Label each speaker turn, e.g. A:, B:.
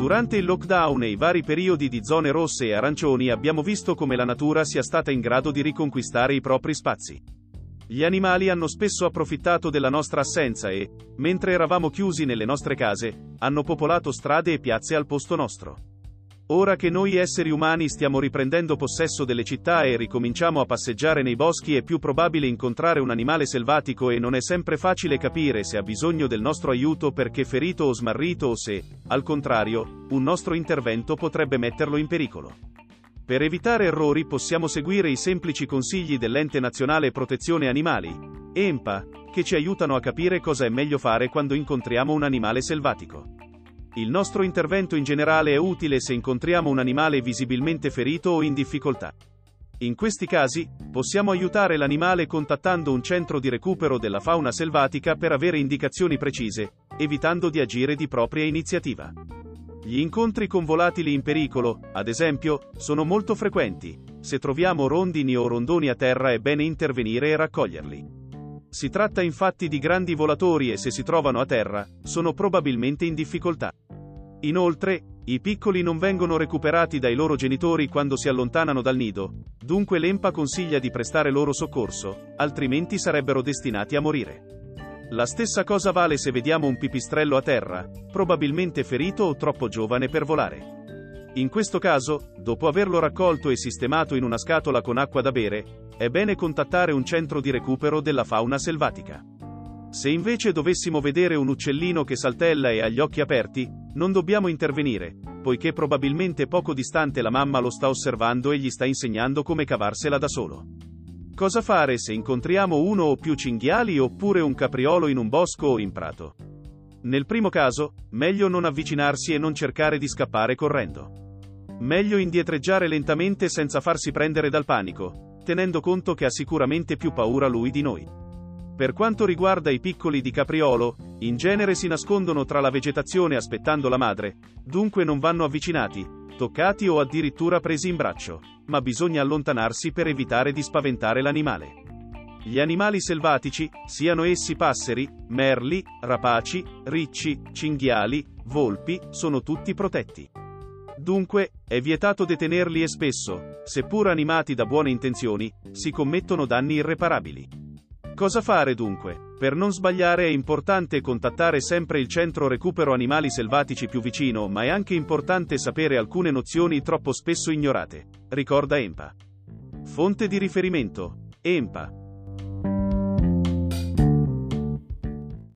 A: Durante il lockdown e i vari periodi di zone rosse e arancioni abbiamo visto come la natura sia stata in grado di riconquistare i propri spazi. Gli animali hanno spesso approfittato della nostra assenza e, mentre eravamo chiusi nelle nostre case, hanno popolato strade e piazze al posto nostro. Ora che noi esseri umani stiamo riprendendo possesso delle città e ricominciamo a passeggiare nei boschi è più probabile incontrare un animale selvatico e non è sempre facile capire se ha bisogno del nostro aiuto perché ferito o smarrito o se, al contrario, un nostro intervento potrebbe metterlo in pericolo. Per evitare errori possiamo seguire i semplici consigli dell'Ente Nazionale Protezione Animali, EMPA, che ci aiutano a capire cosa è meglio fare quando incontriamo un animale selvatico. Il nostro intervento in generale è utile se incontriamo un animale visibilmente ferito o in difficoltà. In questi casi, possiamo aiutare l'animale contattando un centro di recupero della fauna selvatica per avere indicazioni precise, evitando di agire di propria iniziativa. Gli incontri con volatili in pericolo, ad esempio, sono molto frequenti. Se troviamo rondini o rondoni a terra è bene intervenire e raccoglierli. Si tratta infatti di grandi volatori e se si trovano a terra, sono probabilmente in difficoltà. Inoltre, i piccoli non vengono recuperati dai loro genitori quando si allontanano dal nido, dunque l'EMPA consiglia di prestare loro soccorso, altrimenti sarebbero destinati a morire. La stessa cosa vale se vediamo un pipistrello a terra, probabilmente ferito o troppo giovane per volare. In questo caso, dopo averlo raccolto e sistemato in una scatola con acqua da bere, è bene contattare un centro di recupero della fauna selvatica. Se invece dovessimo vedere un uccellino che saltella e ha gli occhi aperti, non dobbiamo intervenire, poiché probabilmente poco distante la mamma lo sta osservando e gli sta insegnando come cavarsela da solo. Cosa fare se incontriamo uno o più cinghiali oppure un capriolo in un bosco o in prato? Nel primo caso, meglio non avvicinarsi e non cercare di scappare correndo. Meglio indietreggiare lentamente senza farsi prendere dal panico, tenendo conto che ha sicuramente più paura lui di noi. Per quanto riguarda i piccoli di capriolo, in genere si nascondono tra la vegetazione aspettando la madre, dunque non vanno avvicinati, toccati o addirittura presi in braccio, ma bisogna allontanarsi per evitare di spaventare l'animale. Gli animali selvatici, siano essi passeri, merli, rapaci, ricci, cinghiali, volpi, sono tutti protetti. Dunque, è vietato detenerli e spesso, seppur animati da buone intenzioni, si commettono danni irreparabili. Cosa fare dunque? Per non sbagliare è importante contattare sempre il centro recupero animali selvatici più vicino, ma è anche importante sapere alcune nozioni troppo spesso ignorate. Ricorda EMPA. Fonte di riferimento. EMPA.